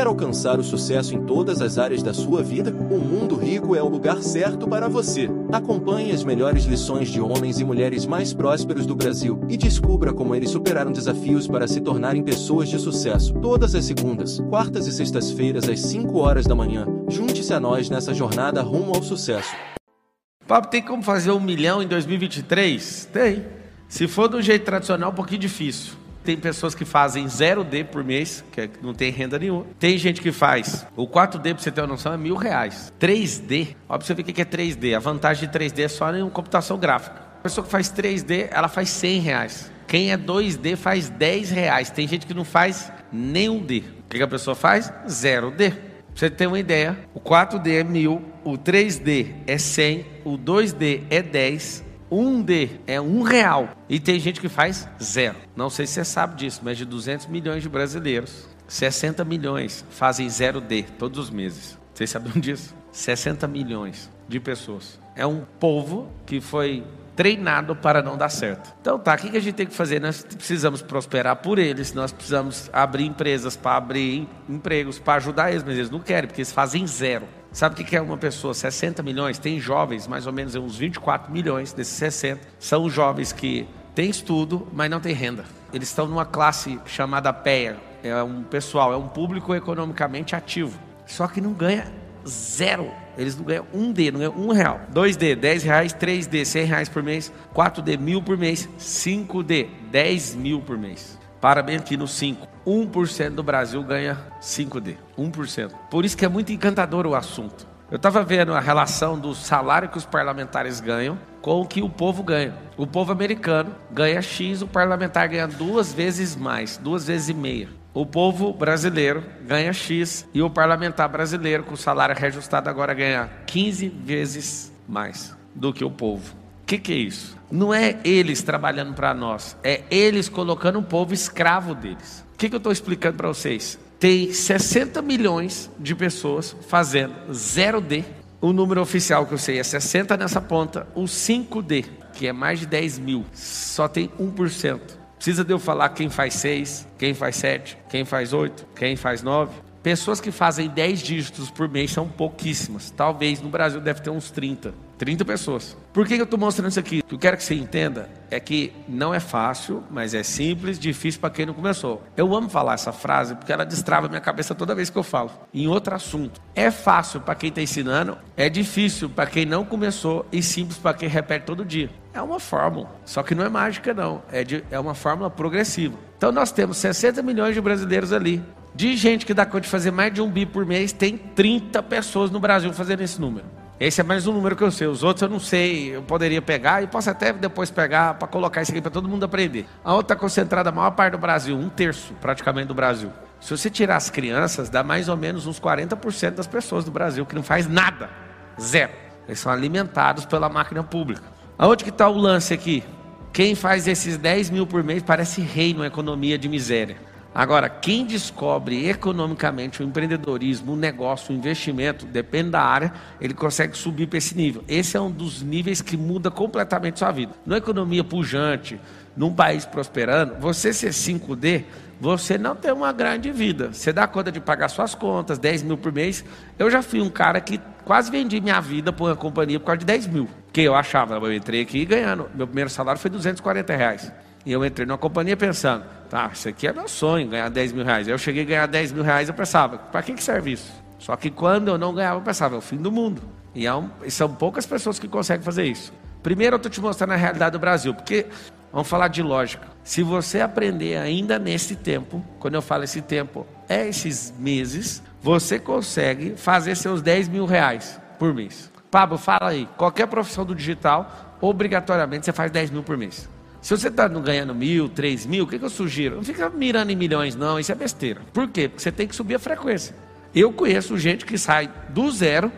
Quer alcançar o sucesso em todas as áreas da sua vida? O Mundo Rico é o lugar certo para você. Acompanhe as melhores lições de homens e mulheres mais prósperos do Brasil e descubra como eles superaram desafios para se tornarem pessoas de sucesso. Todas as segundas, quartas e sextas-feiras às 5 horas da manhã. Junte-se a nós nessa jornada rumo ao sucesso. Papo, tem como fazer um milhão em 2023? Tem. Se for do jeito tradicional, um pouquinho difícil. Tem pessoas que fazem 0D por mês, que é, não tem renda nenhuma. Tem gente que faz. O 4D, para você ter uma noção, é mil reais. 3D, ó, para você ver o que é 3D. A vantagem de 3D é só em computação gráfica. A pessoa que faz 3D, ela faz 100 reais. Quem é 2D faz 10 reais. Tem gente que não faz nenhum D. O que a pessoa faz? 0D. Pra você ter uma ideia, o 4D é mil, o 3D é 100, o 2D é 10, um D é um real. E tem gente que faz zero. Não sei se você sabe disso, mas de 200 milhões de brasileiros, 60 milhões fazem zero D todos os meses. Vocês sabiam disso? 60 milhões de pessoas. É um povo que foi treinado para não dar certo. Então tá, o que a gente tem que fazer? Nós precisamos prosperar por eles, nós precisamos abrir empresas para abrir empregos, para ajudar eles, mas eles não querem, porque eles fazem zero. Sabe o que é uma pessoa? 60 milhões? Tem jovens, mais ou menos uns 24 milhões desses 60. São jovens que têm estudo, mas não têm renda. Eles estão numa classe chamada PEA. É um pessoal, é um público economicamente ativo. Só que não ganha zero. Eles não ganham um D, não ganham um real. 2D, 10 reais, 3D, 100 reais por mês. 4D, mil por mês. 5D, 10 mil por mês. Para bem aqui no 5. 1% do Brasil ganha 5D. 1%. Por isso que é muito encantador o assunto. Eu estava vendo a relação do salário que os parlamentares ganham com o que o povo ganha. O povo americano ganha X, o parlamentar ganha duas vezes mais, duas vezes e meia. O povo brasileiro ganha X e o parlamentar brasileiro, com salário reajustado, agora ganha 15 vezes mais do que o povo que, que é isso? Não é eles trabalhando para nós, é eles colocando o povo escravo deles. O que, que eu estou explicando para vocês? Tem 60 milhões de pessoas fazendo 0D. O número oficial que eu sei é 60 nessa ponta. O 5D, que é mais de 10 mil, só tem 1%. Precisa de eu falar quem faz 6, quem faz 7, quem faz 8, quem faz 9. Pessoas que fazem 10 dígitos por mês são pouquíssimas. Talvez no Brasil deve ter uns 30. 30 pessoas. Por que eu estou mostrando isso aqui? O que eu quero que você entenda é que não é fácil, mas é simples, difícil para quem não começou. Eu amo falar essa frase porque ela destrava minha cabeça toda vez que eu falo. Em outro assunto. É fácil para quem está ensinando, é difícil para quem não começou e simples para quem repete todo dia. É uma fórmula, só que não é mágica não, é, de, é uma fórmula progressiva. Então nós temos 60 milhões de brasileiros ali. De gente que dá conta de fazer mais de um bi por mês, tem 30 pessoas no Brasil fazendo esse número. Esse é mais um número que eu sei. Os outros eu não sei. Eu poderia pegar e posso até depois pegar para colocar isso aqui para todo mundo aprender. A outra concentrada a maior parte do Brasil, um terço praticamente do Brasil. Se você tirar as crianças, dá mais ou menos uns 40% das pessoas do Brasil que não faz nada. Zero. Eles são alimentados pela máquina pública. Aonde que está o lance aqui? Quem faz esses 10 mil por mês parece rei numa economia de miséria. Agora, quem descobre economicamente o empreendedorismo, o negócio, o investimento, depende da área, ele consegue subir para esse nível. Esse é um dos níveis que muda completamente sua vida. Numa economia pujante, num país prosperando, você ser 5D, você não tem uma grande vida. Você dá conta de pagar suas contas, 10 mil por mês. Eu já fui um cara que quase vendi minha vida por uma companhia por causa de 10 mil. Que eu achava, eu entrei aqui ganhando, meu primeiro salário foi 240 reais. E eu entrei numa companhia pensando, tá, isso aqui é meu sonho, ganhar 10 mil reais. Eu cheguei a ganhar 10 mil reais, eu pensava, para que, que serve isso? Só que quando eu não ganhava, eu pensava, é o fim do mundo. E, é um, e são poucas pessoas que conseguem fazer isso. Primeiro eu estou te mostrando a realidade do Brasil, porque vamos falar de lógica. Se você aprender ainda nesse tempo, quando eu falo esse tempo, é esses meses, você consegue fazer seus 10 mil reais por mês. Pablo, fala aí, qualquer profissão do digital, obrigatoriamente você faz 10 mil por mês. Se você está ganhando mil, três mil, o que, que eu sugiro? Não fica mirando em milhões, não, isso é besteira. Por quê? Porque você tem que subir a frequência. Eu conheço gente que sai do zero,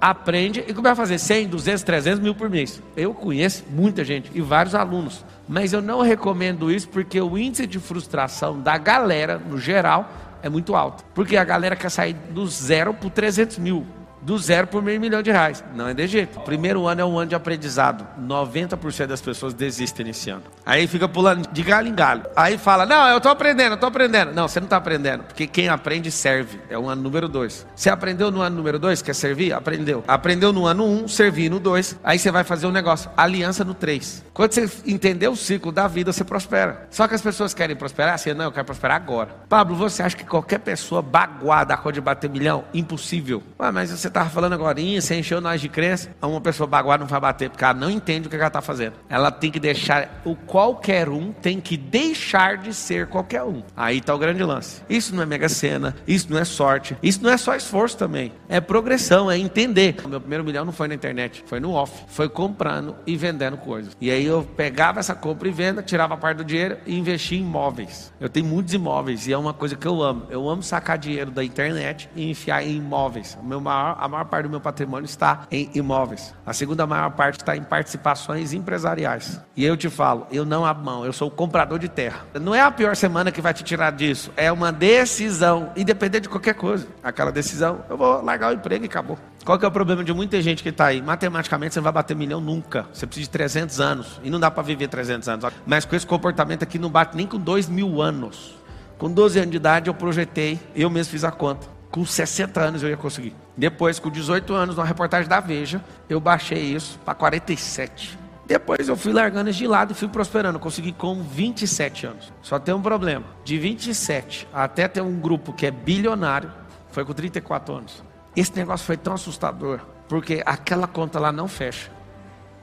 aprende e começa a fazer 100, 200, 300 mil por mês. Eu conheço muita gente e vários alunos. Mas eu não recomendo isso porque o índice de frustração da galera, no geral, é muito alto. Porque a galera quer sair do zero para 300 mil do zero por meio milhão de reais. Não é de jeito. O primeiro ano é um ano de aprendizado. 90% das pessoas desistem nesse ano. Aí fica pulando de galho em galho. Aí fala: Não, eu tô aprendendo, eu tô aprendendo. Não, você não tá aprendendo. Porque quem aprende serve. É o ano número dois. Você aprendeu no ano número dois? Quer servir? Aprendeu. Aprendeu no ano um, servir no dois. Aí você vai fazer um negócio. Aliança no três. Quando você entender o ciclo da vida, você prospera. Só que as pessoas querem prosperar assim, não, eu quero prosperar agora. Pablo, você acha que qualquer pessoa baguada a cor de bater milhão? Impossível. Ué, mas você estava falando agora, você encheu nós de crença. Uma pessoa baguada não vai bater, porque ela não entende o que ela está fazendo. Ela tem que deixar, o qualquer um tem que deixar de ser qualquer um. Aí está o grande lance. Isso não é mega cena, isso não é sorte, isso não é só esforço também. É progressão, é entender. O meu primeiro milhão não foi na internet, foi no off. Foi comprando e vendendo coisas. E aí eu pegava essa compra e venda, tirava parte do dinheiro e investia em imóveis. Eu tenho muitos imóveis e é uma coisa que eu amo. Eu amo sacar dinheiro da internet e enfiar em imóveis. O meu maior, a maior parte do meu patrimônio está em imóveis. A segunda maior parte está em participações empresariais. E eu te falo, eu não abro mão, eu sou o comprador de terra. Não é a pior semana que vai te tirar disso, é uma decisão, independente de qualquer coisa. Aquela decisão, eu vou largar o emprego e acabou. Qual que é o problema de muita gente que está aí? Matematicamente você não vai bater milhão nunca. Você precisa de 300 anos. E não dá para viver 300 anos. Mas com esse comportamento aqui não bate nem com 2 mil anos. Com 12 anos de idade eu projetei, eu mesmo fiz a conta. Com 60 anos eu ia conseguir. Depois, com 18 anos, numa reportagem da Veja, eu baixei isso para 47. Depois eu fui largando isso de lado e fui prosperando. Consegui com 27 anos. Só tem um problema. De 27 até ter um grupo que é bilionário, foi com 34 anos. Esse negócio foi tão assustador, porque aquela conta lá não fecha.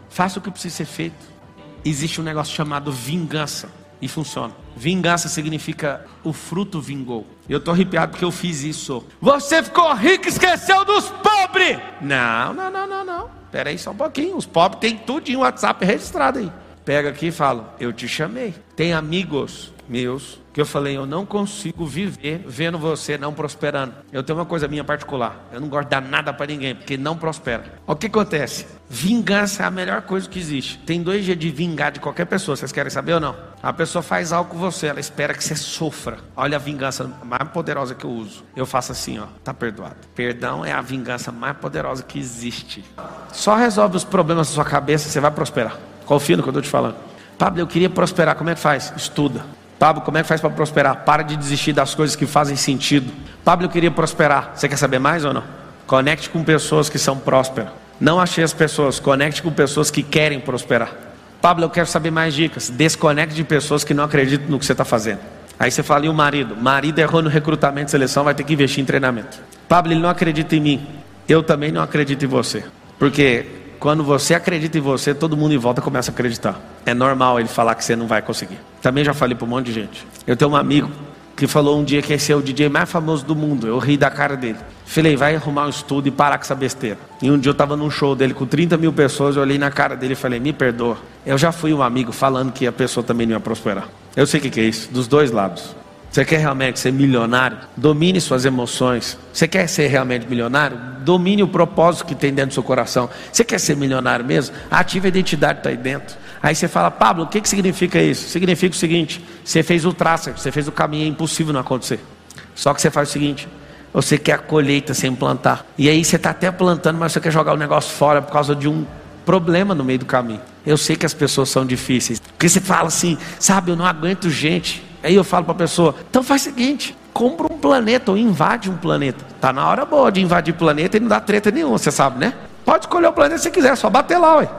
Faça o que precisa ser feito. Existe um negócio chamado vingança e funciona. Vingança significa o fruto vingou. Eu estou arrepiado porque eu fiz isso. Você ficou rico e esqueceu dos pobres. Não, não, não, não, não. Espera aí só um pouquinho. Os pobres têm tudo em WhatsApp registrado aí. Pega aqui e fala: Eu te chamei. Tem amigos meus que eu falei: Eu não consigo viver vendo você não prosperando. Eu tenho uma coisa minha particular: eu não gosto de dar nada para ninguém, porque não prospera. O que acontece? Vingança é a melhor coisa que existe. Tem dois dias de vingar de qualquer pessoa, vocês querem saber ou não? A pessoa faz algo com você, ela espera que você sofra. Olha a vingança mais poderosa que eu uso. Eu faço assim, ó, tá perdoado. Perdão é a vingança mais poderosa que existe. Só resolve os problemas da sua cabeça, você vai prosperar. Confia no que eu estou te falando. Pablo, eu queria prosperar, como é que faz? Estuda. Pablo, como é que faz para prosperar? Para de desistir das coisas que fazem sentido. Pablo, eu queria prosperar. Você quer saber mais ou não? Conecte com pessoas que são prósperas. Não achei as pessoas, conecte com pessoas que querem prosperar. Pablo, eu quero saber mais dicas. Desconecte de pessoas que não acreditam no que você está fazendo. Aí você fala, e o marido? Marido errou no recrutamento e seleção, vai ter que investir em treinamento. Pablo, ele não acredita em mim. Eu também não acredito em você. Porque quando você acredita em você, todo mundo em volta começa a acreditar. É normal ele falar que você não vai conseguir. Também já falei para um monte de gente. Eu tenho um amigo que falou um dia que esse é o DJ mais famoso do mundo. Eu ri da cara dele. Falei, vai arrumar um estudo e parar com essa besteira. E um dia eu estava num show dele com 30 mil pessoas, eu olhei na cara dele e falei, me perdoa. Eu já fui um amigo falando que a pessoa também não ia prosperar. Eu sei o que, que é isso, dos dois lados. Você quer realmente ser milionário? Domine suas emoções. Você quer ser realmente milionário? Domine o propósito que tem dentro do seu coração. Você quer ser milionário mesmo? Ative a identidade que está aí dentro. Aí você fala, Pablo, o que, que significa isso? Significa o seguinte: você fez o traço, você fez o caminho, é impossível não acontecer. Só que você faz o seguinte: você quer a colheita sem plantar. E aí você está até plantando, mas você quer jogar o negócio fora por causa de um problema no meio do caminho. Eu sei que as pessoas são difíceis. Porque você fala assim, sabe, eu não aguento gente. Aí eu falo para a pessoa: então faz o seguinte, compra um planeta ou invade um planeta. Tá na hora boa de invadir planeta e não dá treta nenhuma, você sabe, né? Pode escolher o planeta se quiser, só bater lá, ué.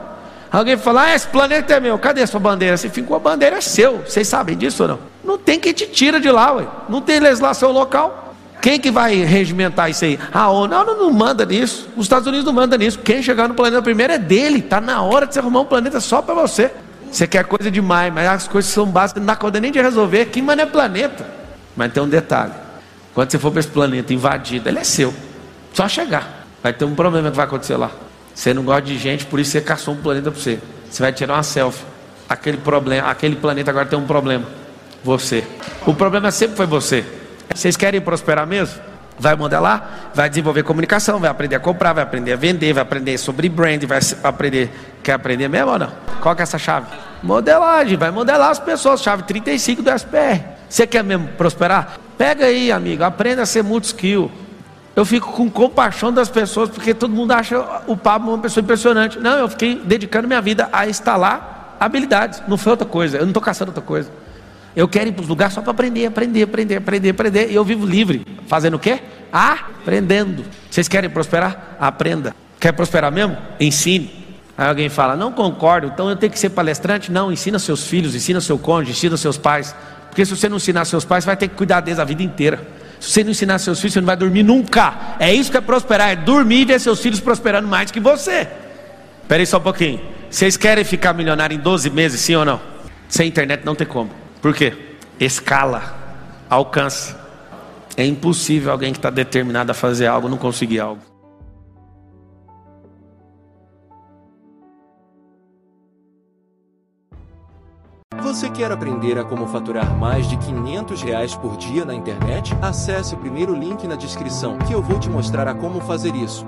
Alguém fala, ah, esse planeta é meu, cadê a sua bandeira? Fica com a bandeira, é seu. Vocês sabem disso ou não? Não tem quem te tira de lá, ué. Não tem legislação local. Quem que vai regimentar isso aí? A ONU não, não, manda nisso. Os Estados Unidos não mandam nisso. Quem chegar no planeta primeiro é dele. Está na hora de você arrumar um planeta só para você. Você quer coisa demais, mas as coisas são básicas, não dá conta nem de resolver. Aqui, mano, é planeta. Mas tem um detalhe: quando você for para esse planeta invadido, ele é seu. Só chegar. Vai ter um problema que vai acontecer lá. Você não gosta de gente, por isso você caçou um planeta para você. Você vai tirar uma selfie. Aquele problema, aquele planeta agora tem um problema. Você. O problema sempre foi você. Vocês querem prosperar mesmo? Vai modelar, vai desenvolver comunicação, vai aprender a comprar, vai aprender a vender, vai aprender sobre brand, vai aprender. Quer aprender mesmo ou não? Qual que é essa chave? Modelagem, vai modelar as pessoas, chave 35 do SPR. Você quer mesmo prosperar? Pega aí, amigo, aprenda a ser multi-skill. Eu fico com compaixão das pessoas, porque todo mundo acha o Pablo uma pessoa impressionante. Não, eu fiquei dedicando minha vida a instalar habilidades. Não foi outra coisa. Eu não estou caçando outra coisa. Eu quero ir para os lugares só para aprender, aprender, aprender, aprender, aprender. E eu vivo livre. Fazendo o quê? Aprendendo. Vocês querem prosperar? Aprenda. Quer prosperar mesmo? Ensine. Aí alguém fala, não concordo, então eu tenho que ser palestrante? Não, ensina seus filhos, ensina seu cônjuge, ensina seus pais. Porque se você não ensinar seus pais, você vai ter que cuidar deles a vida inteira. Se você não ensinar seus filhos, você não vai dormir nunca. É isso que é prosperar, é dormir e ver seus filhos prosperando mais que você. Espera aí só um pouquinho. Vocês querem ficar milionário em 12 meses, sim ou não? Sem internet não tem como. Por quê? Escala, alcance. É impossível alguém que está determinado a fazer algo não conseguir algo. Você quer aprender a como faturar mais de 500 reais por dia na internet? Acesse o primeiro link na descrição que eu vou te mostrar a como fazer isso.